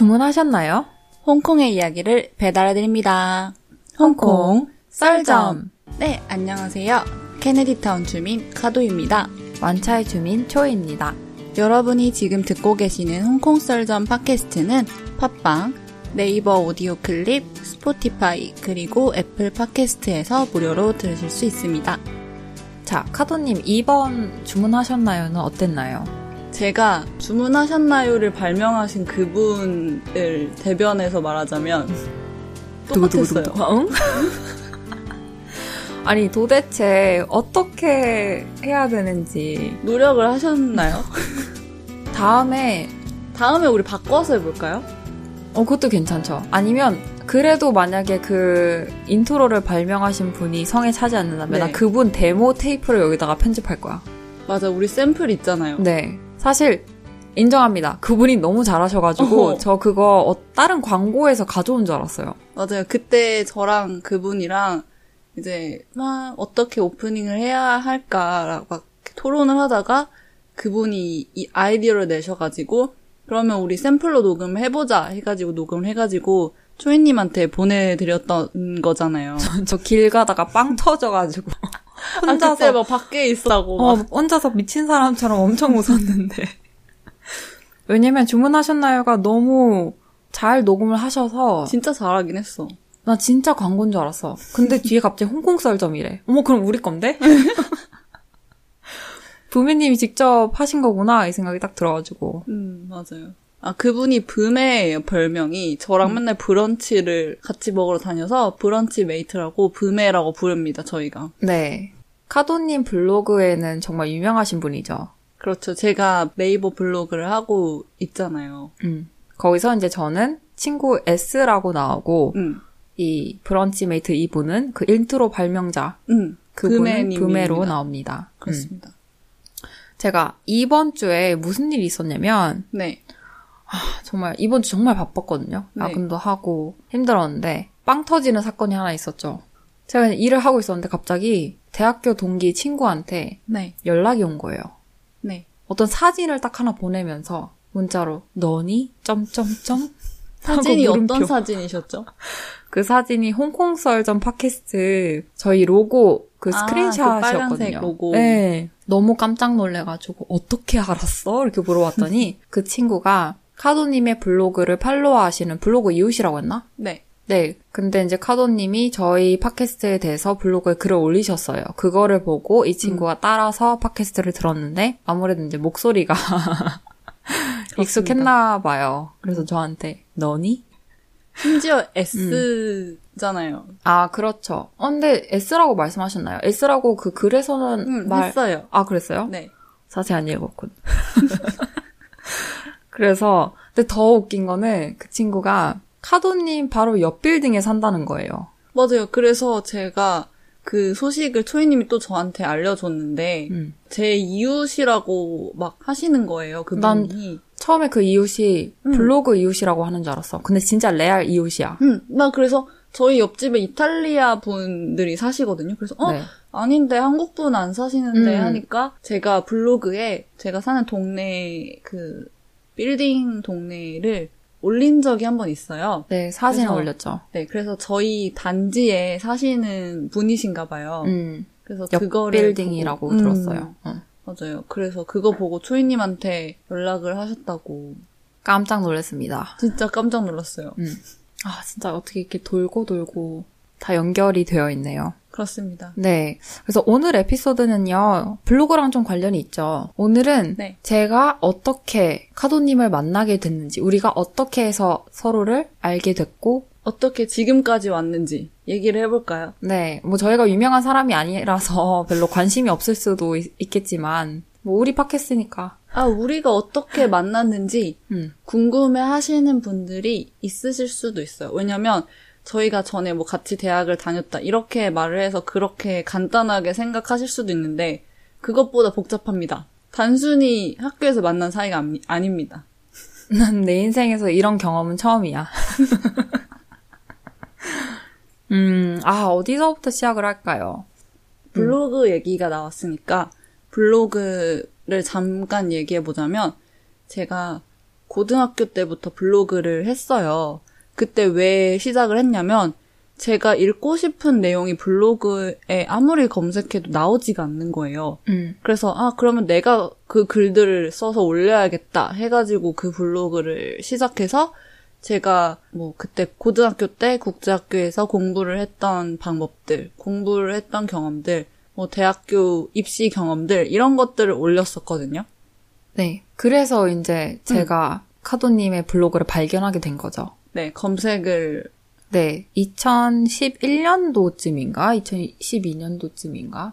주문하셨나요? 홍콩의 이야기를 배달해드립니다. 홍콩 썰점. 네, 안녕하세요. 케네디타운 주민 카도입니다. 완차의 주민 초이입니다. 여러분이 지금 듣고 계시는 홍콩 썰점 팟캐스트는 팟빵, 네이버 오디오 클립, 스포티파이, 그리고 애플 팟캐스트에서 무료로 들으실 수 있습니다. 자, 카도님 2번 주문하셨나요는 어땠나요? 제가 주문하셨나요를 발명하신 그분을 대변해서 말하자면 똑같았어요. 응? 아니 도대체 어떻게 해야 되는지 노력을 하셨나요? 다음에 다음에 우리 바꿔서 해볼까요? 어 그것도 괜찮죠. 아니면 그래도 만약에 그 intro를 발명하신 분이 성에 차지 않는다면 네. 나 그분 데모 테이프를 여기다가 편집할 거야. 맞아, 우리 샘플 있잖아요. 네. 사실 인정합니다. 그분이 너무 잘하셔가지고 어허. 저 그거 어, 다른 광고에서 가져온 줄 알았어요. 맞아요. 그때 저랑 그분이랑 이제 막 어떻게 오프닝을 해야 할까라고 막 토론을 하다가 그분이 이 아이디어를 내셔가지고 그러면 우리 샘플로 녹음을 해보자 해가지고 녹음을 해가지고 초이님한테 보내드렸던 거잖아요. 저 길 가다가 빵 터져가지고 아, 그때 혼자서 막 밖에 있으라고 어, 막. 혼자서 미친 사람처럼 엄청 웃었는데. 왜냐면 주문하셨나요가 너무 잘 녹음을 하셔서 진짜 잘하긴 했어. 나 진짜 광고인 줄 알았어. 근데 뒤에 갑자기 홍콩 썰점이래. 어머 그럼 우리 건데? 부모님이 직접 하신 거구나 이 생각이 딱 들어가지고 음, 맞아요. 아, 그분이 브메예요, 별명이. 저랑 맨날 브런치를 같이 먹으러 다녀서 brunch mate라고 브메라고 부릅니다, 저희가. 네 카도님 블로그에는 정말 유명하신 분이죠. 그렇죠. 제가 네이버 블로그를 하고 있잖아요. 음. 거기서 이제 저는 친구 S라고 나오고 음, 이 brunch mate 이분은 그 인트로 발명자 음. 그분은. 브메로 나옵니다. 음. 그렇습니다. 제가 이번 주에 무슨 일이 있었냐면 네. 정말 이번 주 정말 바빴거든요. 네. 야근도 하고 힘들었는데 빵 터지는 사건이 하나 있었죠. 제가 일을 하고 있었는데 갑자기 대학교 동기 친구한테 네. 연락이 온 거예요. 네. 어떤 사진을 딱 하나 보내면서 문자로 너니 점점점 사진이 어떤. 사진이셨죠? 그 사진이 홍콩 썰전 팟캐스트 저희 로고 그 아, 스크린샷이었거든요. 그 빨간색 로고. 네. 너무 깜짝 놀래가지고 어떻게 알았어? 이렇게 물어봤더니 그 친구가 카도님의 블로그를 팔로우하시는 블로그 이웃이라고 했나? 네. 네. 근데 이제 카도님이 저희 팟캐스트에 대해서 블로그에 글을 올리셨어요. 그거를 보고 이 친구가 음. 따라서 팟캐스트를 들었는데 아무래도 이제 목소리가 익숙했나 봐요. 그래서 저한테 너니? 심지어 S잖아요. 아, 그렇죠. 어, 근데 S라고 말씀하셨나요? S라고 그 글에서는 음, 말... 했어요. 아, 그랬어요? 네. 자세히 안 읽었군. 그래서, 근데 더 웃긴 거는 그 친구가 카도님 바로 옆 빌딩에 산다는 거예요. 맞아요. 그래서 제가 그 소식을 초이님이 또 저한테 알려줬는데 음. 제 이웃이라고 막 하시는 거예요. 난- 그분이. 처음에 그 이웃이 음. 블로그 이웃이라고 하는 줄 알았어. 근데 진짜 레알 이웃이야. 음, 나 그래서 저희 옆집에 이탈리아 분들이 사시거든요. 그래서 어 네. 아닌데 한국 분 안 사시는데 음. 하니까 제가 블로그에 제가 사는 동네 그 빌딩 동네를 올린 적이 한 번 있어요. 네, 사진을 그래서- 올렸죠. 네, 그래서 저희 단지에 사시는 분이신가 봐요. 음, 그래서 옆 그거를 빌딩이라고 보고- 음, 들었어요. 응. 맞아요. 그래서 그거 보고 초이님한테 연락을 하셨다고 깜짝 놀랐습니다. 진짜 깜짝 놀랐어요. 음. 아, 진짜 어떻게 이렇게 돌고 돌고 다 연결이 되어 있네요. 그렇습니다. 네. 그래서 오늘 에피소드는요, 블로그랑 좀 관련이 있죠. 오늘은 네. 제가 어떻게 카도님을 만나게 됐는지, 우리가 어떻게 해서 서로를 알게 됐고, 어떻게 지금까지 왔는지 얘기를 해볼까요? 네. 뭐 저희가 유명한 사람이 아니라서 별로 관심이 없을 수도 있, 겠지만 뭐 우리 팟캐스트니까. 아, 우리가 어떻게 만났는지 음. 궁금해 하시는 분들이 있으실 수도 있어요. 왜냐면 저희가 전에 뭐 같이 대학을 다녔다 이렇게 말을 해서 그렇게 간단하게 생각하실 수도 있는데 그것보다 복잡합니다. 단순히 학교에서 만난 사이가 아니- 아닙니다. 난 내 인생에서 이런 경험은 처음이야. 음, 아, 어디서부터 시작을 할까요? 블로그 얘기가 나왔으니까 블로그를 잠깐 얘기해 보자면 제가 고등학교 때부터 블로그를 했어요. 그때 왜 시작을 했냐면 제가 읽고 싶은 내용이 블로그에 아무리 검색해도 나오지가 않는 거예요. 음. 그래서 아 그러면 내가 그 글들을 써서 올려야겠다 해가지고 그 블로그를 시작해서 제가 뭐 그때 고등학교 때 국제학교에서 공부를 했던 방법들, 공부를 했던 경험들, 뭐 대학교 입시 경험들 이런 것들을 올렸었거든요. 네. 그래서 이제 제가 카도님의 블로그를 발견하게 된 거죠. 네, 검색을 네. 2011년도쯤인가? 2012년도쯤인가?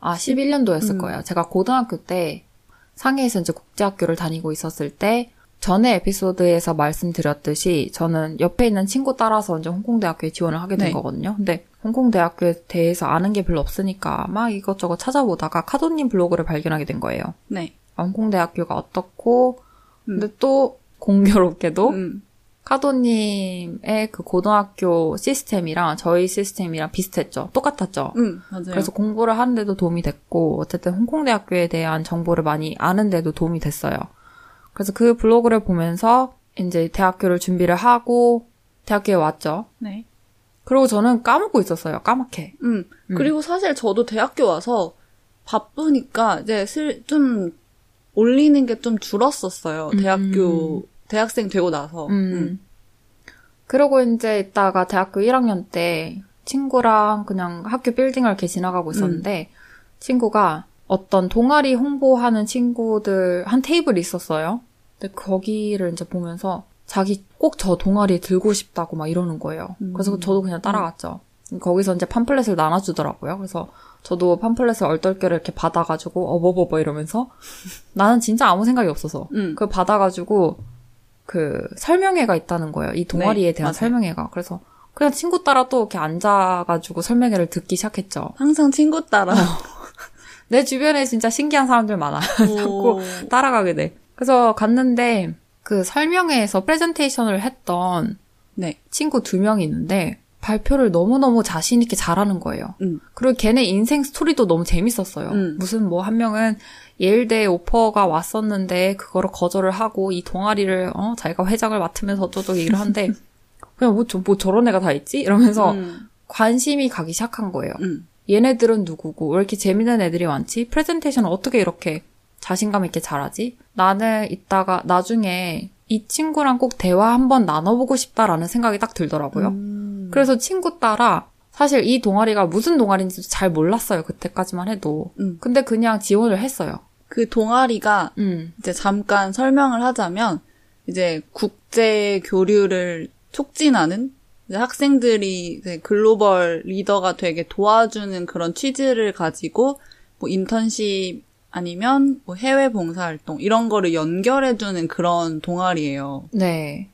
아, 11년도였을 음. 거예요. 제가 고등학교 때 상해에서 이제 국제학교를 다니고 있었을 때 전에 에피소드에서 말씀드렸듯이 저는 옆에 있는 친구 따라서 이제 홍콩대학교에 지원을 하게 된 네. 거거든요. 근데 홍콩대학교에 대해서 아는 게 별로 없으니까 막 이것저것 찾아보다가 카도님 블로그를 발견하게 된 거예요. 네. 아, 홍콩대학교가 어떻고 음. 근데 또 공교롭게도 음, 카도님의 그 고등학교 시스템이랑 저희 시스템이랑 비슷했죠. 똑같았죠. 음, 맞아요. 그래서 공부를 하는데도 도움이 됐고, 어쨌든 홍콩대학교에 대한 정보를 많이 아는데도 도움이 됐어요. 그래서 그 블로그를 보면서 이제 대학교를 준비를 하고 대학교에 왔죠. 네. 그리고 저는 까먹고 있었어요. 까맣게. 음. 음. 그리고 사실 저도 대학교 와서 바쁘니까 이제 슬, 좀 올리는 게 좀 줄었었어요. 음. 대학교 대학생 되고 나서. 음. 그러고 이제 있다가 대학교 1학년 때 친구랑 그냥 학교 빌딩을 이렇게 지나가고 있었는데 친구가 어떤 동아리 홍보하는 친구들 한 테이블이 있었어요. 근데 거기를 이제 보면서 자기 꼭 저 동아리 들고 싶다고 막 이러는 거예요. 음. 그래서 저도 그냥 따라갔죠. 거기서 이제 팜플렛을 나눠주더라고요. 그래서 저도 팜플렛을 얼떨결에 이렇게 받아가지고 어버버버 이러면서 나는 진짜 아무 생각이 없어서 음. 그걸 받아가지고 그 설명회가 있다는 거예요. 이 동아리에 네, 대한 맞아요. 설명회가. 그래서 그냥 친구 따라 또 이렇게 앉아가지고 설명회를 듣기 시작했죠. 항상 친구 따라. 내 주변에 진짜 신기한 사람들 많아. 자꾸 오. 따라가게 돼. 그래서 갔는데 그 설명회에서 프레젠테이션을 했던 네. 친구 두 명이 있는데 발표를 너무너무 자신있게 잘하는 거예요. 음. 그리고 걔네 인생 스토리도 너무 재밌었어요. 음. 무슨 뭐 한 명은 예일대 오퍼가 왔었는데 그거를 거절을 하고 이 동아리를 어 자기가 회장을 맡으면서 어쩌고 얘기를 한데 그냥 뭐, 저, 뭐 저런 애가 다 있지? 이러면서 음. 관심이 가기 시작한 거예요. 음. 얘네들은 누구고 왜 이렇게 재밌는 애들이 많지? 프레젠테이션을 어떻게 이렇게 자신감 있게 잘하지? 나는 이따가 나중에 이 친구랑 꼭 대화 한번 나눠보고 싶다라는 생각이 딱 들더라고요. 음. 그래서 친구 따라 사실 이 동아리가 무슨 동아리인지도 잘 몰랐어요. 그때까지만 해도. 음. 근데 그냥 지원을 했어요. 그 동아리가 음. 이제 잠깐 설명을 하자면 이제 국제 교류를 촉진하는 이제 학생들이 이제 글로벌 리더가 되게 도와주는 그런 취지를 가지고 뭐 인턴십 아니면 뭐 해외 봉사활동 이런 거를 연결해주는 그런 동아리예요. 네.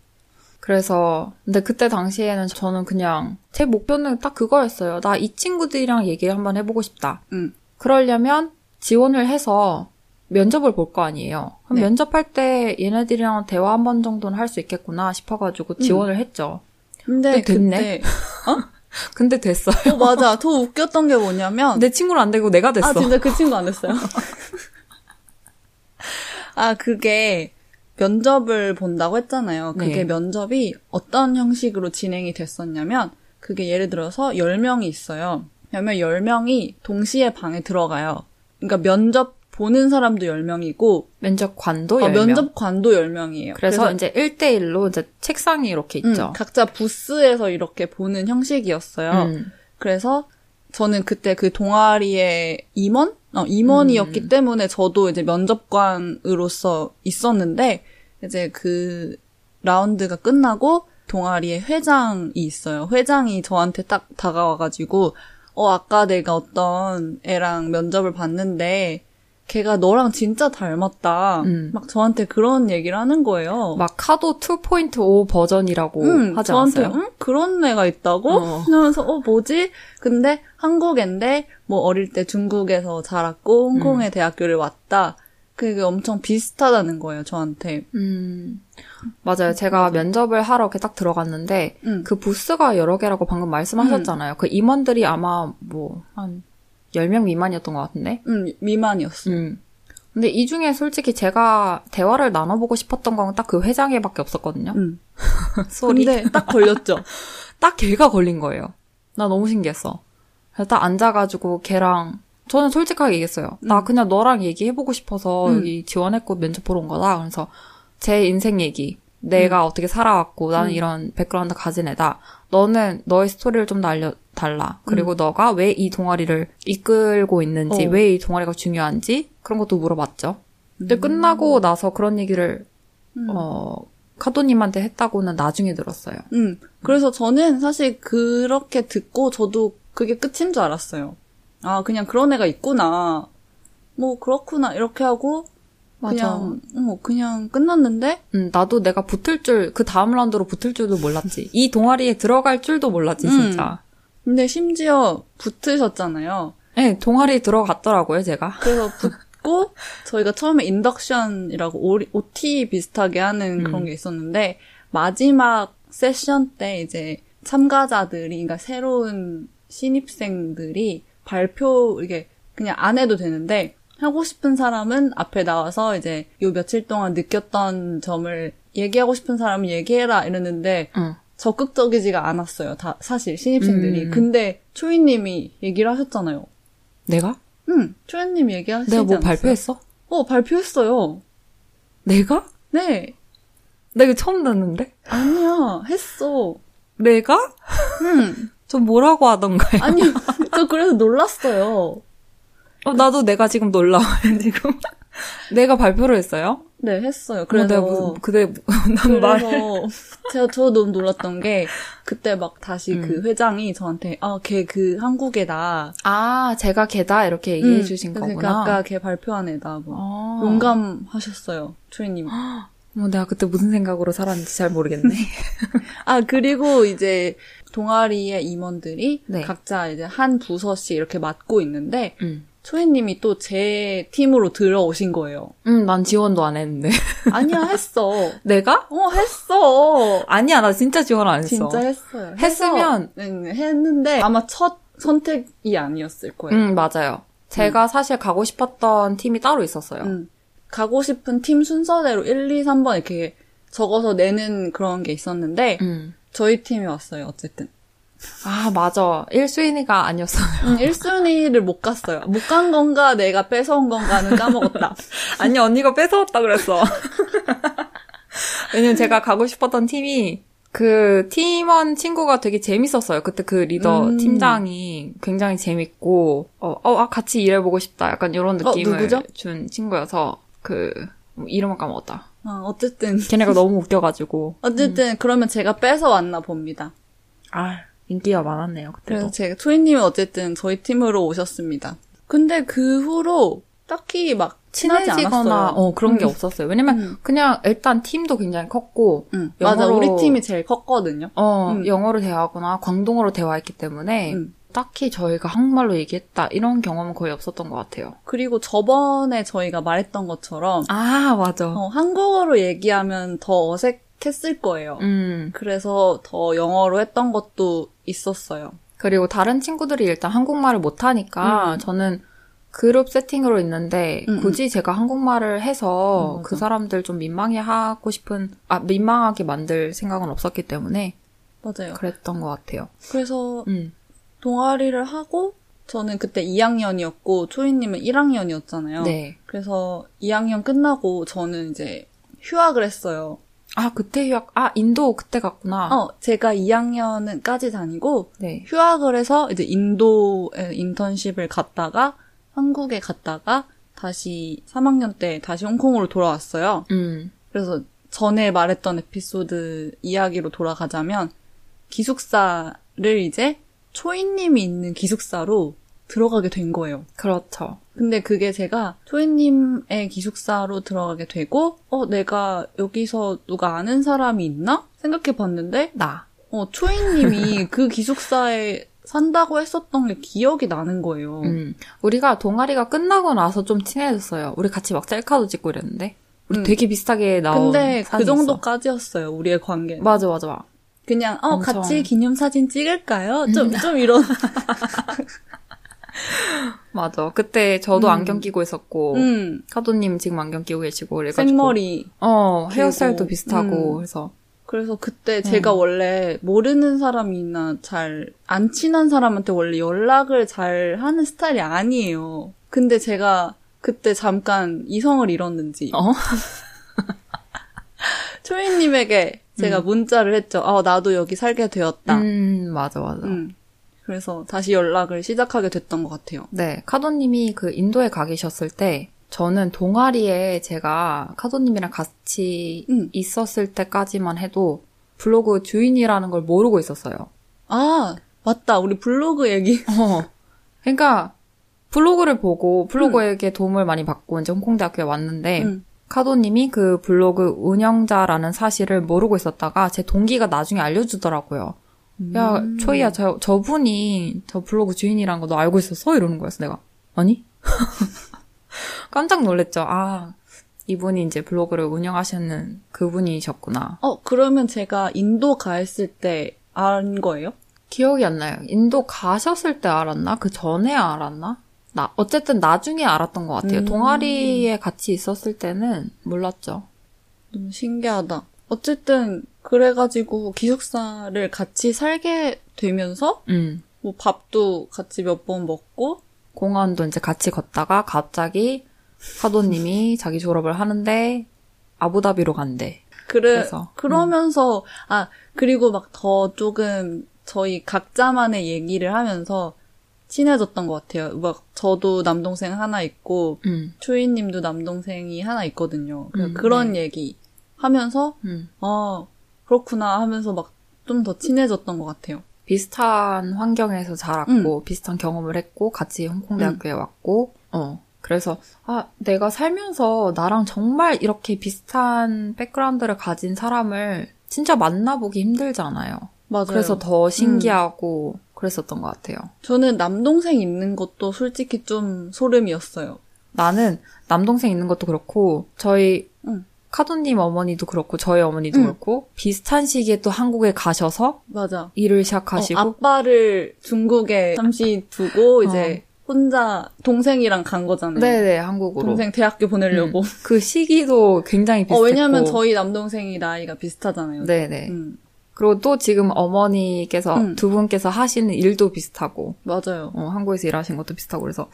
그래서 근데 그때 당시에는 저는 그냥 제 목표는 딱 그거였어요. 나 이 친구들이랑 얘기를 한번 해보고 싶다. 음. 그러려면 지원을 해서 면접을 볼 거 아니에요. 그럼 네. 면접할 때 얘네들이랑 대화 한 번 정도는 할 수 있겠구나 싶어가지고 지원을 했죠. 근데 또 됐네. 그때 근데 됐어요. 어 맞아 더 웃겼던 게 뭐냐면 내 친구는 안 되고 내가 됐어. 아, 진짜 그 친구 안 됐어요? 아, 그게 면접을 본다고 했잖아요. 그게 네. 면접이 어떤 형식으로 진행이 됐었냐면, 그게 예를 들어서 10명이 있어요. 그러면 10명이 동시에 방에 들어가요. 그러니까 면접 보는 사람도 10명이고, 면접관도 어, 10명. 면접관도 10명이에요. 그래서, 이제 1대 1로 이제 책상이 이렇게 있죠. 각자 부스에서 이렇게 보는 형식이었어요. 음. 그래서 저는 그때 그 동아리의 임원? 어, 임원이었기 음. 때문에 저도 이제 면접관으로서 있었는데, 이제 그 라운드가 끝나고 동아리의 회장이 있어요. 회장이 저한테 딱 다가와가지고, 어, 아까 내가 어떤 애랑 면접을 봤는데, 걔가 너랑 진짜 닮았다. 음. 막 저한테 그런 얘기를 하는 거예요. 막 카도 2.5 버전이라고 응, 하지 저한테 않았어요? 응? 그런 애가 있다고? 어. 하면서 어 뭐지? 근데 한국인데 뭐 어릴 때 중국에서 자랐고 음. 홍콩에 대학교를 왔다. 그게 엄청 비슷하다는 거예요 저한테. 음, 맞아요. 제가 면접을 하러 이렇게 딱 들어갔는데, 응. 그 부스가 여러 개라고 방금 말씀하셨잖아요. 그 임원들이 아마 뭐, 한 10명 미만이었던 것 같은데? 응, 미만이었어. 음. 근데 이 중에 솔직히 제가 대화를 나눠보고 싶었던 건 딱 그 회장애밖에 없었거든요. 음. 소리. 근데 딱 걸렸죠. 딱 걔가 걸린 거예요. 나 너무 신기했어. 그래서 딱 앉아가지고 걔랑 저는 솔직하게 얘기했어요. 나 그냥 너랑 얘기해보고 싶어서 음. 여기 지원했고 면접 보러 온 거다. 그래서 제 인생 얘기, 내가 어떻게 살아왔고 나는 음. 이런 background 가진 애다. 너는 너의 스토리를 좀 더 알려달라. 그리고 너가 왜 이 동아리를 이끌고 있는지, 어. 왜 이 동아리가 중요한지 그런 것도 물어봤죠. 근데 끝나고 나서 그런 얘기를 음. 어 카도님한테 했다고는 나중에 들었어요. 음. 그래서 저는 사실 그렇게 듣고 저도 그게 끝인 줄 알았어요. 아, 그냥 그런 애가 있구나. 뭐, 그렇구나. 이렇게 하고, 그냥, 어, 그냥 끝났는데, 음, 나도 내가 붙을 줄, 그 다음 라운드로 붙을 줄도 몰랐지. 이 동아리에 들어갈 줄도 몰랐지, 음. 진짜. 근데 심지어 붙으셨잖아요. 네, 동아리에 들어갔더라고요, 제가. 그래서 붙고, 저희가 처음에 인덕션이라고 오- OT 비슷하게 하는 음. 그런 게 있었는데, 마지막 세션 때 이제 참가자들이, 그러니까 새로운 신입생들이 발표, 이게 그냥 안 해도 되는데, 하고 싶은 사람은 앞에 나와서 이제 요 며칠 동안 느꼈던 점을 얘기하고 싶은 사람은 얘기해라 이랬는데, 응. 적극적이지가 않았어요. 다, 사실, 신입생들이. 음. 근데, 초이님이 얘기를 하셨잖아요. 내가? 응, 초연님 얘기하시지 내가 뭐 않았어요? 발표했어? 어, 발표했어요. 내가? 네. 나 이거 처음 듣는데? 아니야, 했어. 내가? 응. 저 뭐라고 하던가요? 아니요, 저 그래서 놀랐어요. 어, 나도 내가 지금 놀라워요, 지금. 내가 발표를 했어요? 네, 했어요. 그래서 무슨, 그대, 난 말. 그래서, 제가 저 너무 놀랐던 게, 그때 막 다시 음. 그 회장이 저한테, 아, 걔 그 한국애다. 아, 제가 걔다, 이렇게 얘기해 응. 주신 그러니까 거구나. 아까 걔 발표한 애다. 뭐. 아. 용감하셨어요, 초이님. 뭐 내가 그때 무슨 생각으로 살았는지 잘 모르겠네. 아, 그리고 이제 동아리의 임원들이 네. 각자 이제 한 부서씩 이렇게 맡고 있는데, 응. 초이님이 또 제 팀으로 들어오신 거예요. 응, 난 지원도 안 했는데. 아니야, 했어. 내가? 어, 했어. 아니야, 나 진짜 지원 안 했어. 진짜 했어요. 했으면- 해서, 했는데 아마 첫 선택이 아니었을 거예요. 응, 맞아요. 제가 사실 가고 싶었던 팀이 따로 있었어요. 음. 가고 싶은 팀 순서대로 1, 2, 3번 이렇게 적어서 내는 그런 게 있었는데 응. 저희 팀이 왔어요. 어쨌든. 아, 맞아. 1순위가 아니었어요. 음, 1순위를 못 갔어요. 못 간 건가 내가 뺏어온 건가는 까먹었다. 아니, 언니가 뺏어왔다 그랬어. 왜냐면 제가 가고 싶었던 팀이 그 팀원 친구가 되게 재밌었어요. 그때 그 리더 음. 팀장이 굉장히 재밌고 어, 어, 아, 같이 일해보고 싶다. 약간 이런 어, 느낌을 누구죠? 준 친구여서 그 뭐, 이름을 까먹었다. 어, 어쨌든 걔네가 너무 웃겨가지고 어쨌든 그러면 제가 뺏어 왔나 봅니다. 아 인기가 많았네요 그래서 그때도. 제가 초이님이 어쨌든 저희 팀으로 오셨습니다. 근데 그 후로 딱히 막 친해지거나. 어 그런 게 음. 없었어요. 왜냐면 음. 그냥 일단 팀도 굉장히 컸고 응, 맞아. 영어로- 우리 팀이 제일 컸거든요. 어 음. 영어로 대화하거나 광동어로 대화했기 때문에 음. 딱히 저희가 한국말로 얘기했다 이런 경험은 거의 없었던 것 같아요. 그리고 저번에 저희가 말했던 것처럼 아 맞아. 어, 한국어로 얘기하면 더 어색했을 거예요. 음 그래서 더 영어로 했던 것도 있었어요. 그리고 다른 친구들이 일단 한국말을 못하니까 음. 저는 그룹 세팅으로 있는데 음, 굳이 제가 한국말을 해서 음. 그 사람들 좀 민망해 하고 싶은 아 민망하게 만들 생각은 없었기 때문에 맞아요. 그랬던 것 같아요. 그래서 음 동아리를 하고 저는 그때 2학년이었고 초이님은 1학년이었잖아요. 네. 그래서 2학년 끝나고 저는 이제 휴학을 했어요. 아 그때 휴학 아 인도 그때 갔구나. 어, 제가 2학년까지 다니고 네. 휴학을 해서 이제 인도에 인턴십을 갔다가 한국에 갔다가 다시 3학년 때 다시 홍콩으로 돌아왔어요. 음 그래서 전에 말했던 에피소드 이야기로 돌아가자면 기숙사를 이제 초이님이 있는 기숙사로 들어가게 된 거예요. 그렇죠. 근데 그게 제가 초이님의 기숙사로 들어가게 되고 어 내가 여기서 누가 아는 사람이 있나 생각해 봤는데 나. 어 초이님이 그 기숙사에 산다고 했었던 게 기억이 나는 거예요. 음. 우리가 동아리가 끝나고 나서 좀 친해졌어요. 우리 같이 막 셀카도 찍고 이랬는데. 우리 음. 되게 비슷하게 나온 근데 그. 정도까지였어요 우리의 관계. 는 맞아 맞아. 그냥 어 엄청. 같이 기념 사진 찍을까요? 좀좀 이런. 맞아. 그때 저도 음. 안경 끼고 있었고, 음, 카도님 지금 안경 끼고 계시고, 그래가지고. 생머리. 어. 헤어스타일도 비슷하고, 음. 그래서. 그래서 그때 제가 원래 모르는 사람이나 잘 안 친한 사람한테 원래 연락을 잘 하는 스타일이 아니에요. 근데 제가 그때 잠깐 이성을 잃었는지 어? 초이님에게 제가 문자를 했죠. 아 나도 여기 살게 되었다. 음, 맞아, 맞아. 음. 그래서 다시 연락을 시작하게 됐던 것 같아요. 네, 카도님이 그 인도에 가 계셨을 때, 저는 동아리에 제가 카도님이랑 같이 음. 있었을 때까지만 해도 블로그 주인이라는 걸 모르고 있었어요. 아 맞다. 우리 블로그 얘기. 어. 그러니까 블로그를 보고 블로그에게 도움을 많이 받고 이제 홍콩대학교에 왔는데 음. 카도님이 그 블로그 운영자라는 사실을 모르고 있었다가 제 동기가 나중에 알려주더라고요. 야, 음. 초이야, 저, 저분이 저 블로그 주인이란 거 너 알고 있었어? 이러는 거였어, 내가. 아니? 깜짝 놀랬죠. 아, 이분이 이제 블로그를 운영하시는 그분이셨구나. 어 그러면 제가 인도 가 있을 때 안 거예요? 기억이 안 나요. 인도 가셨을 때 알았나? 그 전에 알았나? 나, 어쨌든 나중에 알았던 것 같아요. 음. 동아리에 같이 있었을 때는 몰랐죠. 너무 신기하다. 어쨌든 그래가지고 기숙사를 같이 살게 되면서 음. 뭐 밥도 같이 몇 번 먹고 공원도 이제 같이 걷다가 갑자기 사도님이 자기 졸업을 하는데 아부다비로 간대. 그래 그래서, 그러면서 아 그리고 막 더 조금 저희 각자만의 얘기를 하면서 친해졌던 것 같아요. 막 저도 남동생 하나 있고 음. 초이님도 남동생이 하나 있거든요. 그래서 음, 그런 네. 얘기 하면서 음. 아 그렇구나 하면서 막 좀 더 친해졌던 것 같아요. 비슷한 환경에서 자랐고 비슷한 경험을 했고 같이 홍콩 대학교에 왔고 어 그래서 아 내가 살면서 나랑 정말 이렇게 비슷한 백그라운드를 가진 사람을 진짜 만나보기 힘들잖아요. 맞아요. 그래서 더 신기하고 그랬었던 것 같아요. 저는 남동생 있는 것도 솔직히 좀 소름이었어요. 나는 남동생 있는 것도 그렇고 저희 응. 카도님 어머니도 그렇고 저희 어머니도 응. 그렇고 비슷한 시기에 또 한국에 가셔서 맞아. 일을 시작하시고 어, 아빠를 중국에 잠시 두고 이제 혼자 동생이랑 간 거잖아요. 어. 네네 한국으로 동생 대학교 보내려고. 그 시기도 굉장히 어, 비슷했고 왜냐면 저희 남동생이 나이가 비슷하잖아요. 네네 음, 그리고 또 지금 어머니께서 음. 두 분께서 하시는 일도 비슷하고 맞아요. 어, 한국에서 일하신 것도 비슷하고 그래서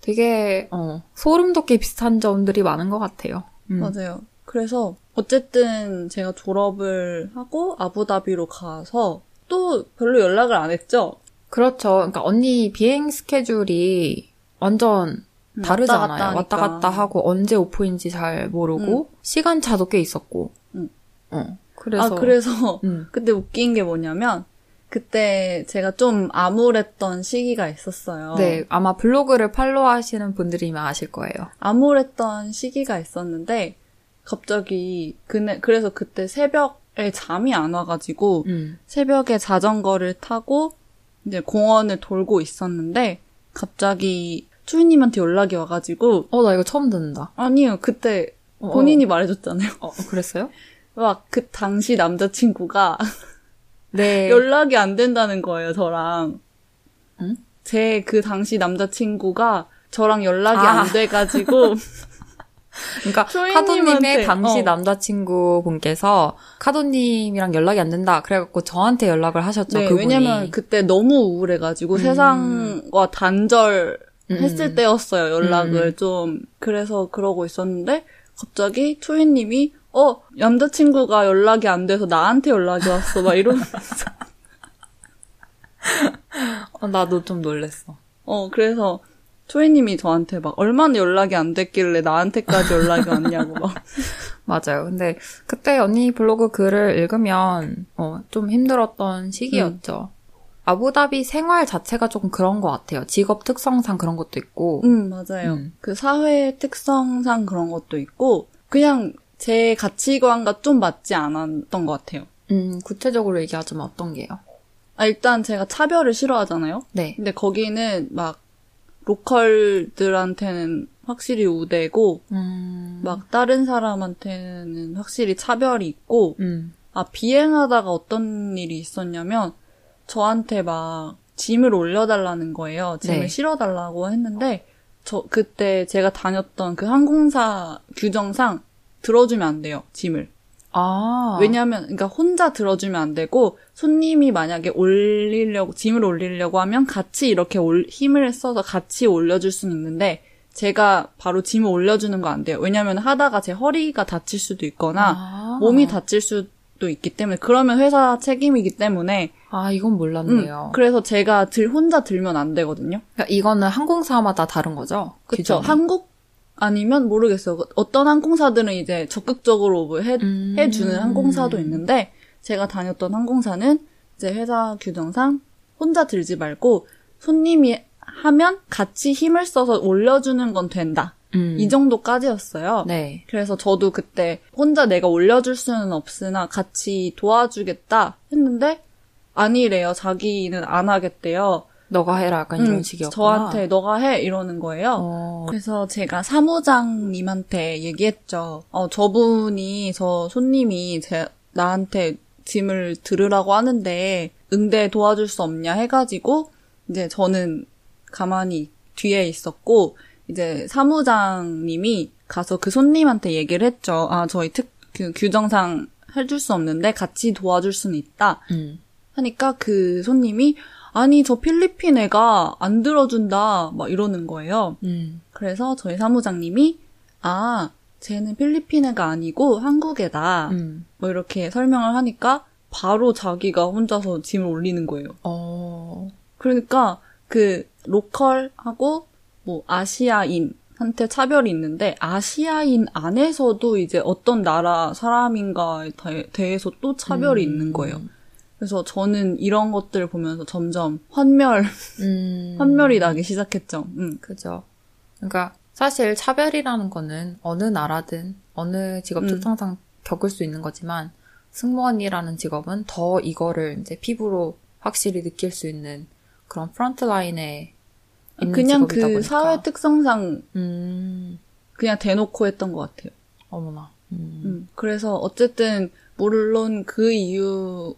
되게 어, 소름 돋게 비슷한 점들이 많은 것 같아요. 음. 맞아요. 그래서 어쨌든 제가 졸업을 하고 아부다비로 가서 또 별로 연락을 안 했죠. 그렇죠. 그러니까 언니 비행 스케줄이 완전 음, 다르잖아요. 왔다 왔다 갔다 갔다, 하니까. 하고 언제 오프인지 잘 모르고 시간 차도 꽤 있었고. 음. 어. 그래서 아 그래서 음. 그때 웃긴 게 뭐냐면 그때 제가 좀 암울했던 시기가 있었어요. 네, 아마 블로그를 팔로우 하시는 분들이면 아실 거예요. 암울했던 시기가 있었는데 갑자기 그네 그래서 그때 새벽에 잠이 안 와가지고 음. 새벽에 자전거를 타고 이제 공원을 돌고 있었는데 갑자기 주인님한테 연락이 와가지고 어, 나 이거 처음 듣는다. 아니요 그때 어, 본인이 말해줬잖아요. 어, 어, 그랬어요? 막 그 당시 남자친구가 네. 연락이 안 된다는 거예요 저랑. 응? 제 그 당시 남자친구가 저랑 연락이 아. 안 돼가지고 그러니까 카도님의 당시 어. 남자친구 분께서 카도님이랑 연락이 안 된다. 그래갖고 저한테 연락을 하셨죠. 네, 그분이. 왜냐면 그때 너무 우울해가지고 음. 세상과 단절 했을 음. 때였어요, 연락을 음. 좀. 그래서 그러고 있었는데, 갑자기 초이님이, 어, 남자친구가 연락이 안 돼서 나한테 연락이 왔어, 막 이러면서. 어, 나도 좀 놀랬어. 어, 그래서 초이님이 저한테 막, 얼마나 연락이 안 됐길래 나한테까지 연락이 왔냐고 막. 맞아요. 근데 그때 언니 블로그 글을 읽으면 어, 좀 힘들었던 시기였죠. 아부다비 생활 자체가 조금 그런 것 같아요. 직업 특성상 그런 것도 있고. 음, 맞아요. 음. 그 사회 특성상 그런 것도 있고, 그냥 제 가치관과 좀 맞지 않았던 것 같아요. 음, 구체적으로 얘기하자면 어떤 게요? 아, 일단 제가 차별을 싫어하잖아요? 네. 근데 거기는 막 로컬들한테는 확실히 우대고 음, 막 다른 사람한테는 확실히 차별이 있고 음, 아 비행하다가 어떤 일이 있었냐면 저한테 막 짐을 올려달라는 거예요. 짐을 네. 실어달라고 했는데 저 그때 제가 다녔던 그 항공사 규정상 들어주면 안 돼요. 짐을. 아. 왜냐하면 그러니까 혼자 들어주면 안 되고 손님이 만약에 올리려고 짐을 올리려고 하면 같이 이렇게 올- 힘을 써서 같이 올려줄 수는 있는데 제가 바로 짐을 올려주는 거 안 돼요. 왜냐하면 하다가 제 허리가 다칠 수도 있거나 아. 몸이 다칠 수도 있기 때문에 그러면 회사 책임이기 때문에 아, 이건 음, 몰랐네요. 그래서 제가 들 혼자 들면 안 되거든요. 그러니까 이거는 항공사마다 다른 거죠? 그렇죠. 한국 아니면 모르겠어요. 어떤 항공사들은 이제 적극적으로 뭐 해, 음. 해주는 항공사도 있는데 제가 다녔던 항공사는 이제 회사 규정상 혼자 들지 말고 손님이 하면 같이 힘을 써서 올려주는 건 된다. 음. 이 정도까지였어요. 네. 그래서 저도 그때 혼자 내가 올려줄 수는 없으나 같이 도와주겠다 했는데 아니래요. 자기는 안 하겠대요. 너가 해라 약간 이런 음, 식이었구나. 저한테 너가 해 이러는 거예요. 어. 그래서 제가 사무장님한테 얘기했죠. 어, 저분이, 저 손님이 제, 나한테 짐을 들으라고 하는데, 응대 도와줄 수 없냐 해가지고, 이제 저는 가만히 뒤에 있었고, 이제 사무장님이 가서 그 손님한테 얘기를 했죠. 아, 저희 특, 그 규정상 해줄 수 없는데 같이 도와줄 수는 있다. 음. 하니까 그 손님이, 아니, 저 필리핀 애가 안 들어준다. 막 이러는 거예요. 음. 그래서 저희 사무장님이 아 쟤는 필리핀 애가 아니고 한국 애다 음. 뭐 이렇게 설명을 하니까 바로 자기가 혼자서 짐을 올리는 거예요. 어. 그러니까 그 로컬하고 뭐 아시아인 한테 차별이 있는데 아시아인 안에서도 이제 어떤 나라 사람인가에 대- 대해서 또 차별이 음. 있는 거예요. 그래서 저는 이런 것들 보면서 점점 환멸 음. 환멸이 나기 시작했죠. 음. 그죠. 그러니까 사실 차별이라는 거는 어느 나라든 어느 직업 음. 특성상 겪을 수 있는 거지만 승무원이라는 직업은 더 이거를 이제 피부로 확실히 느낄 수 있는 그런 프런트 라인에 있는 그냥 직업이다 그 보니까. 사회 특성상 음. 그냥 대놓고 했던 것 같아요. 어머나. 음. 음, 그래서 어쨌든 물론 그 이유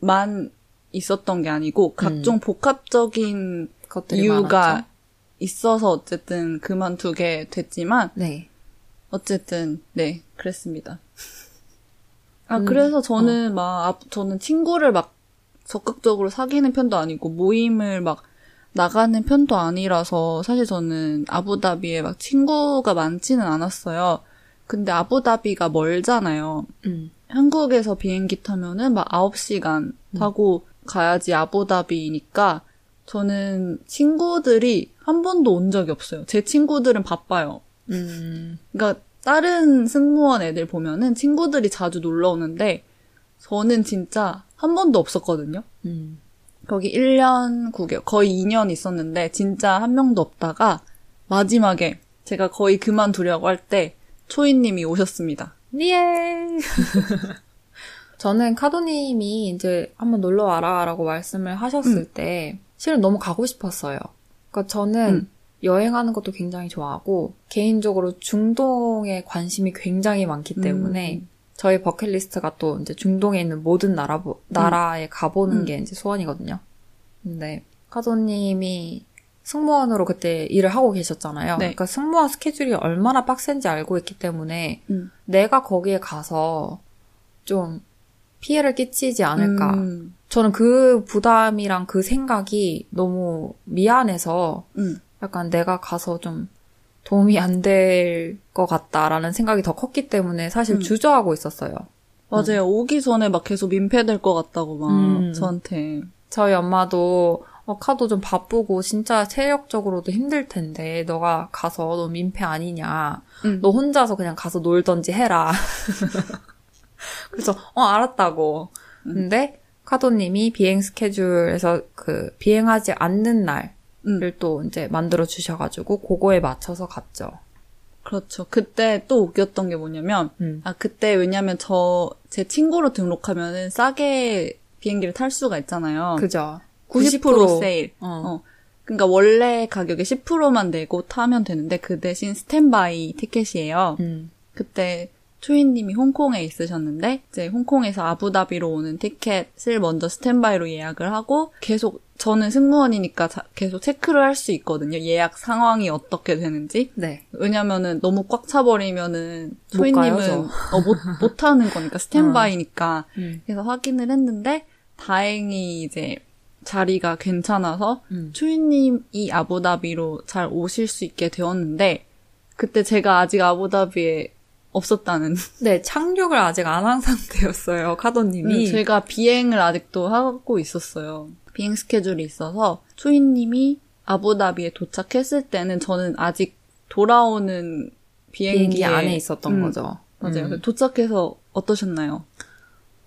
만 있었던 게 아니고 각종 복합적인 것들이 이유가 많았죠. 있어서 어쨌든 그만두게 됐지만 네. 어쨌든 네 그랬습니다. 아 음, 그래서 저는 막 앞- 저는 친구를 막 적극적으로 사귀는 편도 아니고 모임을 막 나가는 편도 아니라서 사실 저는 아부다비에 막 친구가 많지는 않았어요. 근데 아부다비가 멀잖아요. 음. 한국에서 비행기 타면은 막 9시간 타고 가야지 아부다비니까 저는 친구들이 한 번도 온 적이 없어요. 제 친구들은 바빠요. 음. 그러니까 다른 승무원 애들 보면은 친구들이 자주 놀러 오는데 저는 진짜 한 번도 없었거든요. 음. 거기 1년 9개월, 거의 2년 있었는데 진짜 한 명도 없다가 마지막에 제가 거의 그만두려고 할 때 초이님이 오셨습니다. 예. 저는 카도님이 이제 한번 놀러 와라라고 말씀을 하셨을 때 실은 너무 가고 싶었어요. 그러니까 저는 음. 여행하는 것도 굉장히 좋아하고 개인적으로 중동에 관심이 굉장히 많기 때문에 음. 저희 버킷리스트가 또 이제 중동에 있는 모든 나라 나라에 가보는 음. 게 이제 소원이거든요. 근데 카도님이 승무원으로 그때 일을 하고 계셨잖아요. 네. 그러니까 승무원 스케줄이 얼마나 빡센지 알고 있기 때문에 음. 내가 거기에 가서 좀 피해를 끼치지 않을까. 음. 저는 그 부담이랑 그 생각이 너무 미안해서 음. 약간 내가 가서 좀 도움이 안 될 것 같다라는 생각이 더 컸기 때문에 사실 음. 주저하고 있었어요. 맞아요. 오기 전에 막 계속 민폐될 것 같다고 막 음. 저한테. 저희 엄마도 어, 카도 좀 바쁘고 진짜 체력적으로도 힘들 텐데 너가 가서 너 민폐 아니냐. 음. 너 혼자서 그냥 가서 놀던지 해라. 그래서 어 알았다고. 음. 근데 카도님이 비행 스케줄에서 그 비행하지 않는 날을 음. 또 이제 만들어 주셔가지고 그거에 맞춰서 갔죠. 그렇죠. 그때 또 웃겼던 게 뭐냐면 음. 아 그때 왜냐면 저 제 친구로 등록하면은 싸게 비행기를 탈 수가 있잖아요. 그죠. 90% 90% 세일. 어. 어. 그러니까 원래 가격의 10%만 내고 타면 되는데 그 대신 스탠바이 티켓이에요. 음. 그때 초이님이 홍콩에 있으셨는데 이제 홍콩에서 아부다비로 오는 티켓을 먼저 스탠바이로 예약을 하고 계속 저는 승무원이니까 자- 계속 체크를 할 수 있거든요. 예약 상황이 어떻게 되는지. 네. 왜냐면은 너무 꽉 차버리면은 저. 어, 못, 못 하는 거니까 스탠바이니까. 음. 그래서 확인을 했는데 다행히 이제 자리가 괜찮아서 음. 초이님이 아부다비로 잘 오실 수 있게 되었는데 그때 제가 아직 아부다비에 없었다는 네, 착륙을 아직 안 한 상태였어요, 카도님이. 음, 제가 비행을 아직도 하고 있었어요. 비행 스케줄이 있어서 초이님이 아부다비에 도착했을 때는 저는 아직 돌아오는 비행기 안에 있었던 음, 거죠. 맞아요. 음. 도착해서 어떠셨나요?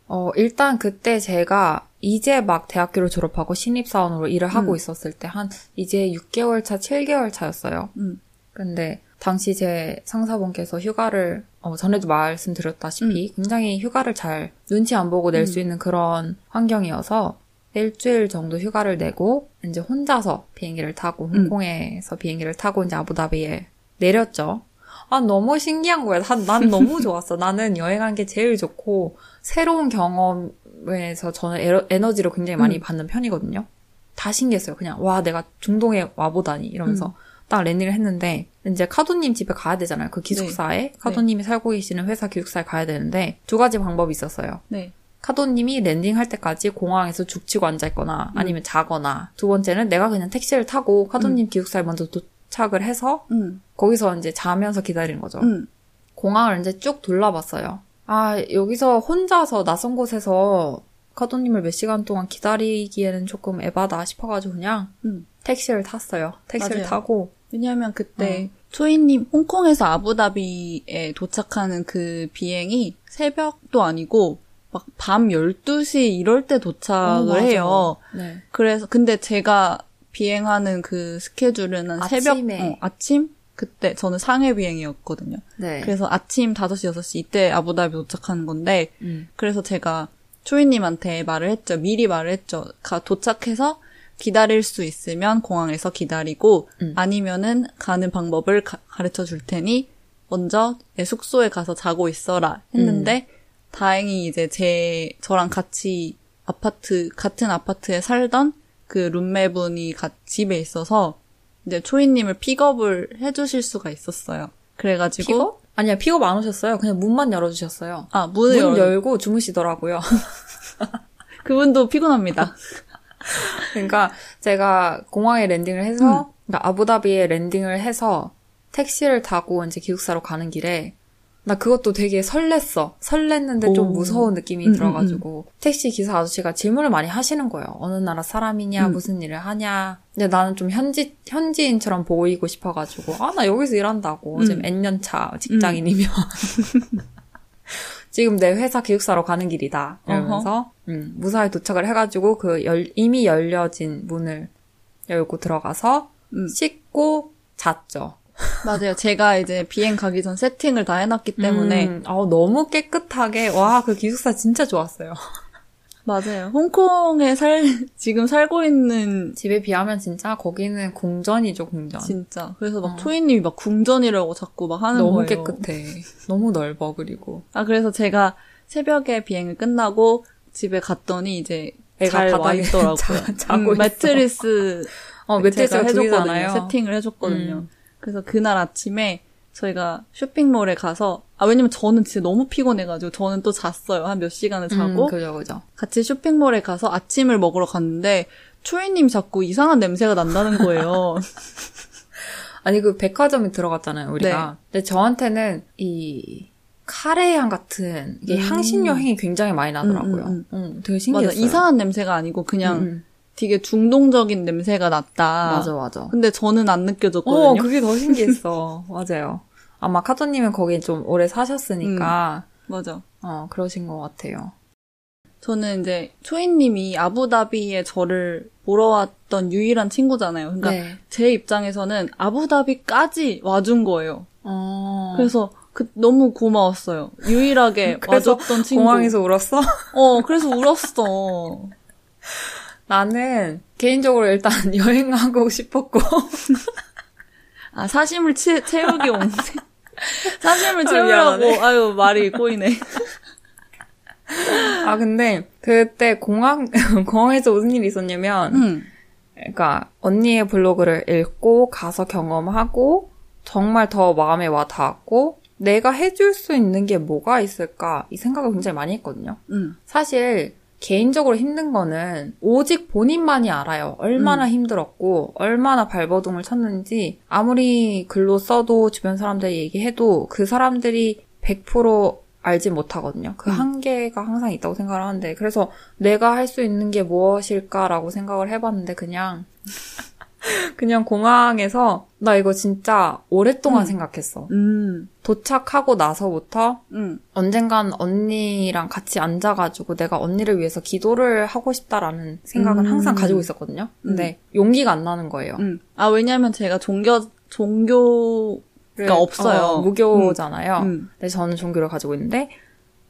어, 일단 그때 제가 이제 막 대학교를 졸업하고 신입사원으로 일을 하고 음. 있었을 때 한 이제 6개월 차, 7개월 차였어요. 음. 근데 당시 제 상사분께서 휴가를 어, 전에도 말씀드렸다시피 굉장히 휴가를 잘 눈치 안 보고 낼수 음. 있는 그런 환경이어서 일주일 정도 휴가를 내고 이제 혼자서 비행기를 타고 음. 홍콩에서 비행기를 타고 이제 아부다비에 내렸죠. 아 너무 신기한 거야. 난, 난 너무 좋았어. 나는 여행한 게 제일 좋고 새로운 경험에서 저는 에러- 에너 지를 굉장히 많이 음. 받는 편이거든요. 다 신기했어요. 그냥 와 내가 중동에 와보다니 이러면서 음. 딱 랜딩을 했는데 이제 카도님 집에 가야 되잖아요. 그 기숙사에 카도님이 살고 계시는 회사 기숙사에 가야 되는데 두 가지 방법이 있었어요. 네. 카도님이 랜딩할 때까지 공항에서 죽치고 앉아있거나 음. 아니면 자거나 두 번째는 내가 그냥 택시를 타고 카도님 기숙사에 먼저 도 착을 해서 음. 거기서 이제 자면서 기다리는 거죠. 음. 공항을 이제 쭉 돌아봤어요. 아, 여기서 혼자서 낯선 곳에서 카도님을 몇 시간 동안 기다리기에는 조금 에바다 싶어가지고 그냥 음. 택시를 탔어요. 택시를 맞아요. 타고 왜냐하면 그때 초이님 홍콩에서 아부다비에 도착하는 그 비행이 새벽도 아니고 막 밤 12시 이럴 때 도착을 어. 해요. 네. 그래서 근데 제가 비행하는 그 스케줄은 한 새벽. 어, 아침 그때 저는 상해 비행이었거든요. 네. 그래서 아침 5시 6시 이때 아부다비 도착하는 건데 음. 그래서 제가 초이님한테 말을 했죠. 미리 말을 했죠. 가 도착해서 기다릴 수 있으면 공항에서 기다리고 음. 아니면은 가는 방법을 가, 르쳐줄 테니 먼저 내 숙소에 가서 자고 있어라 했는데 음. 다행히 이제 제 저랑 같이 아파트 같은 아파트에 살던 그 룸메분이 가- 집에 있어서 이제 초이님을 pickup을 해주실 수가 있었어요. 그래가지고 픽업? 아니야, 픽업 안 오셨어요. 그냥 문만 열어주셨어요. 아 문을 문 열... 열고 주무시더라고요. 그분도 피곤합니다. 그러니까 제가 공항에 랜딩을 해서, 그러니까 아부다비에 랜딩을 해서 택시를 타고 이제 기숙사로 가는 길에 나 그것도 되게 설렜어. 설렜는데 좀 오. 무서운 느낌이 음, 들어가지고 택시 기사 아저씨가 질문을 많이 하시는 거예요. 어느 나라 사람이냐, 음. 무슨 일을 하냐. 근데 나는 좀 현지 현지인처럼 보이고 싶어가지고 아 나 여기서 일한다고 음. 지금 N년 차 직장인이면 지금 내 회사 기숙사로 가는 길이다. 이러면서 음, 무사히 도착을 해가지고 그 열- 이미 열려진 문을 열고 들어가서 음. 씻고 잤죠. 맞아요. 제가 이제 비행 가기 전 세팅을 다 해놨기 때문에 음, 아우, 너무 깨끗하게 와 그 기숙사 진짜 좋았어요. 맞아요. 홍콩에 살 지금 살고 있는 집에 비하면 진짜 거기는 궁전이죠 궁전. 진짜 그래서 막 어. 초이님이 막 궁전이라고 자꾸 막 하는 너무 거예요. 깨끗해. 너무 넓어 그리고 아 그래서 제가 새벽에 비행을 끝나고 집에 갔더니 이제 애가 바닥에 있더라고요. 자- 자고 음. 매트리스 어 제가 매트리스가 해줬거든요. 세팅을 해줬거든요. 음. 그래서 그날 아침에 저희가 쇼핑몰에 가서 아 왜냐면 저는 진짜 너무 피곤해가지고 저는 또 잤어요. 한 몇 시간을 자고 음, 그죠 그죠. 같이 쇼핑몰에 가서 아침을 먹으러 갔는데 초이님이 자꾸 이상한 냄새가 난다는 거예요. 아니 그 백화점에 들어갔잖아요 우리가. 네. 근데 저한테는 이 카레 향 같은 이게 음. 향신료 향이 굉장히 많이 나더라고요. 음, 음, 되게 맞아 신기했어요. 이상한 냄새가 아니고 그냥 음, 음. 되게 중동적인 냄새가 났다. 맞아 맞아. 근데 저는 안어 느껴졌거든요. 그게 더 신기했어. 맞아요. 아마 카토님은 거기 좀 오래 사셨으니까 맞아. 어 그러신 것 같아요. 저는 이제 초이님이 아부다비에 저를 보러 왔던 유일한 친구잖아요. 그러니까 네. 제 입장에서는 아부다비까지 와준 거예요. 어. 그래서 그 너무 고마웠어요. 유일하게 와줬던 친구. 공항에서 울었어? 어, 그래서 울었어. 나는 개인적으로 일단 여행하고 싶었고 아, 사심을 채, 채우기 온. 사심을 아, 채우려고. 아유, 말이 꼬이네. 아 근데 그때 공항 공항에서 무슨 일이 있었냐면 응. 그러니까 언니의 블로그를 읽고 가서 경험하고 정말 더 마음에 와 닿았고 내가 해줄 수 있는 게 뭐가 있을까 이 생각을 굉장히 많이 했거든요. 음. 사실 개인적으로 힘든 거는 오직 본인만이 알아요. 얼마나 힘들었고 얼마나 발버둥을 쳤는지 아무리 글로 써도 주변 사람들이 얘기해도 그 사람들이 100% 알지 못하거든요. 그 음. 한계가 항상 있다고 생각을 하는데 그래서 내가 할 수 있는 게 무엇일까라고 생각을 해봤는데 그냥 그냥 공항에서 나 이거 진짜 오랫동안 음. 생각했어. 음. 도착하고 나서부터 음. 언젠간 언니랑 같이 앉아가지고 내가 언니를 위해서 기도를 하고 싶다라는 생각은 음. 항상 가지고 있었거든요. 근데 용기가 안 나는 거예요. 음. 아, 왜냐면 제가 종교, 종교가 없어요. 어, 무교잖아요. 음. 근데 저는 종교를 가지고 있는데,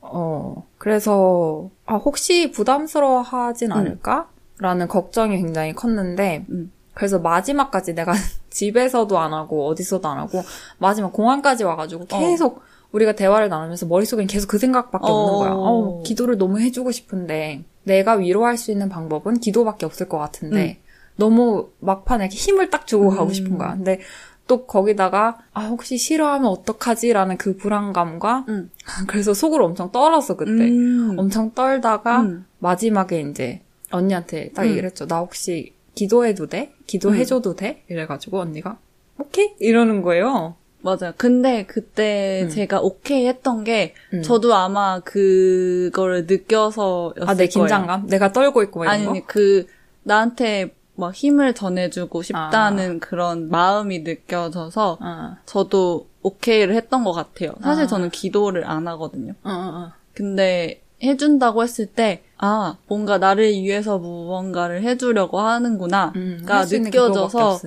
어, 그래서, 아, 혹시 부담스러워 하진 음. 않을까? 라는 걱정이 굉장히 컸는데, 음. 그래서 마지막까지 내가 집에서도 안 하고, 어디서도 안 하고, 마지막 공항까지 와가지고 계속 우리가 대화를 나누면서 머릿속엔 계속 그 생각밖에 없는 거야. 어. 어, 기도를 너무 해주고 싶은데, 내가 위로할 수 있는 방법은 기도밖에 없을 것 같은데, 너무 막판에 이렇게 힘을 딱 주고 가고 음. 싶은 거야. 근데 또 거기다가 아 혹시 싫어하면 어떡하지라는 그 불안감과 음. 그래서 속으로 엄청 떨었어 그때 음. 엄청 떨다가 음. 마지막에 이제 언니한테 딱 음. 얘기를 했죠 나 혹시 기도해도 돼 기도해줘도 돼 이래가지고 언니가 오케이 이러는 거예요 맞아요. 근데 그때 음. 제가 오케이 했던 게 음. 저도 아마 그거를 느껴서였을 아내 거예요. 긴장감 내가 떨고 있고 막 이런 아니 거그 나한테 막 힘을 전해주고 싶다는 그런 마음이 느껴져서 어, 저도 오케이를 했던 것 같아요. 사실 아. 저는 기도를 안 하거든요. 어, 어, 어. 근데 해준다고 했을 때, 아, 뭔가 나를 위해서 무언가를 해주려고 하는구나. 음, 가 할수 느껴져서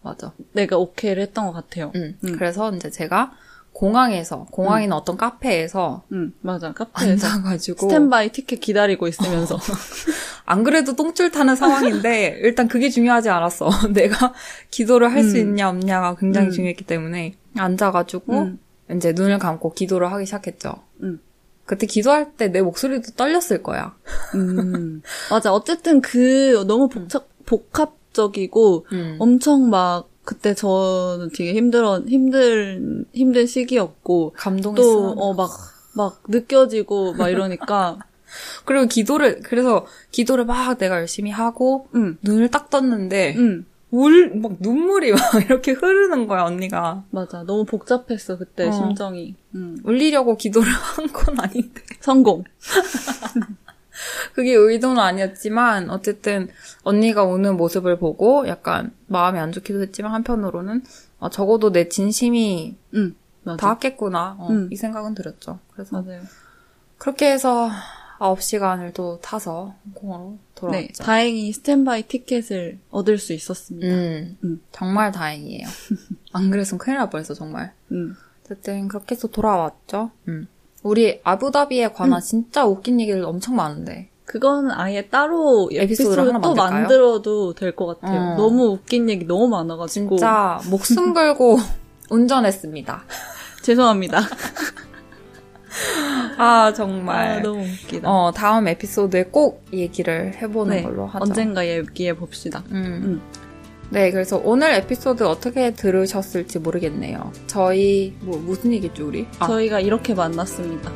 맞아 내가 오케이를 했던 것 같아요. 음, 음. 그래서 이제 제가 공항에서 공항이나 어떤 카페에서 응, 맞아. 카페에서 앉아가지고 스탠바이 티켓 기다리고 있으면서. 안 그래도 똥줄 타는 상황인데 일단 그게 중요하지 않았어. 내가 기도를 할수 음. 있냐 없냐가 굉장히 음. 중요했기 때문에 앉아가지고 음. 이제 눈을 감고 기도를 하기 시작했죠. 음. 그때 기도할 때 내 목소리도 떨렸을 거야. 음. 맞아. 어쨌든 그 너무 복잡, 복합적이고 음. 엄청 막 그때 저는 되게 힘들어, 힘들, 힘든 시기였고 감동했어. 또, 어, 막, 막 느껴지고 막 이러니까, 그리고 기도를 그래서 기도를 막 내가 열심히 하고 응, 눈을 딱 떴는데 응. 울 막 눈물이 막 이렇게 흐르는 거야 언니가. 맞아. 너무 복잡했어, 그때 어. 심정이. 응. 울리려고 기도를 한 건 아닌데. 성공. 그게 의도는 아니었지만 어쨌든 언니가 우는 모습을 보고 약간 마음이 안 좋기도 했지만 한편으로는 어, 적어도 내 진심이 응, 맞아. 닿았겠구나 어, 음. 이 생각은 들었죠. 그래서 맞아요. 그렇게 해서 9시간을 또 타서 홍콩으로 돌아왔죠. 네, 다행히 스탠바이 티켓을 얻을 수 있었습니다. 음, 음. 정말 다행이에요. 안 그랬으면 큰일 날 뻔했어 정말. 음. 어쨌든 그렇게 해서 돌아왔죠. 음. 우리 아부다비에 관한 진짜 웃긴 얘기들 엄청 많은데 그거는 아예 따로 에피소드를 에피소드 하나 또 만들까요? 만들어도 될 것 같아요. 어. 너무 웃긴 얘기 너무 많아가지고. 진짜 목숨 걸고 운전했습니다. 죄송합니다. 아 정말. 아, 너무 웃기다. 어 다음 에피소드에 꼭 얘기를 해보는 네, 걸로 하죠. 언젠가 얘기해 봅시다. 음. 음. 네, 그래서 오늘 에피소드 어떻게 들으셨을지 모르겠네요. 저희 뭐 무슨 얘기죠 우리? 아, 저희가 이렇게 만났습니다.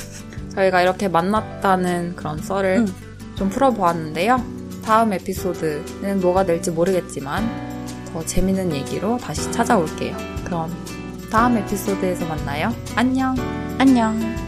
저희가 이렇게 만났다는 그런 썰을 음. 좀 풀어보았는데요. 다음 에피소드는 뭐가 될지 모르겠지만 더 재밌는 얘기로 다시 찾아올게요. 그럼 다음 에피소드에서 만나요. 안녕. 안녕.